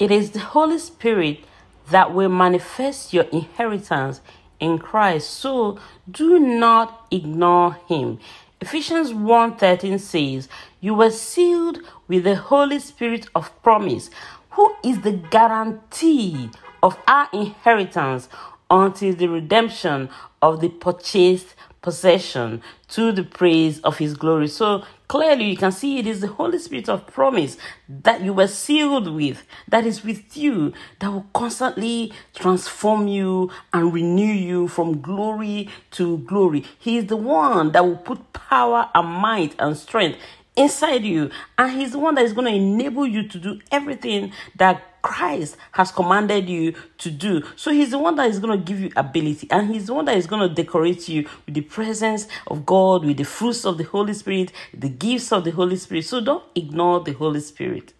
It is the Holy Spirit that will manifest your inheritance in Christ. So do not ignore him. Ephesians 1:13 says, "You were sealed with the Holy Spirit of promise, who is the guarantee of our inheritance until the redemption of the purchased possession to the praise of his glory. So clearly you can see it is the Holy Spirit of promise that you were sealed with, that is with you, that will constantly transform you and renew you from glory to glory. He is the one that will put power and might and strength inside you. And He's the one that is going to enable you to do everything that Christ has commanded you to do. So He's the one that is going to give you ability, and He's the one that is going to decorate you with the presence of God, with the fruits of the Holy Spirit, the gifts of the Holy Spirit. So don't ignore the Holy Spirit.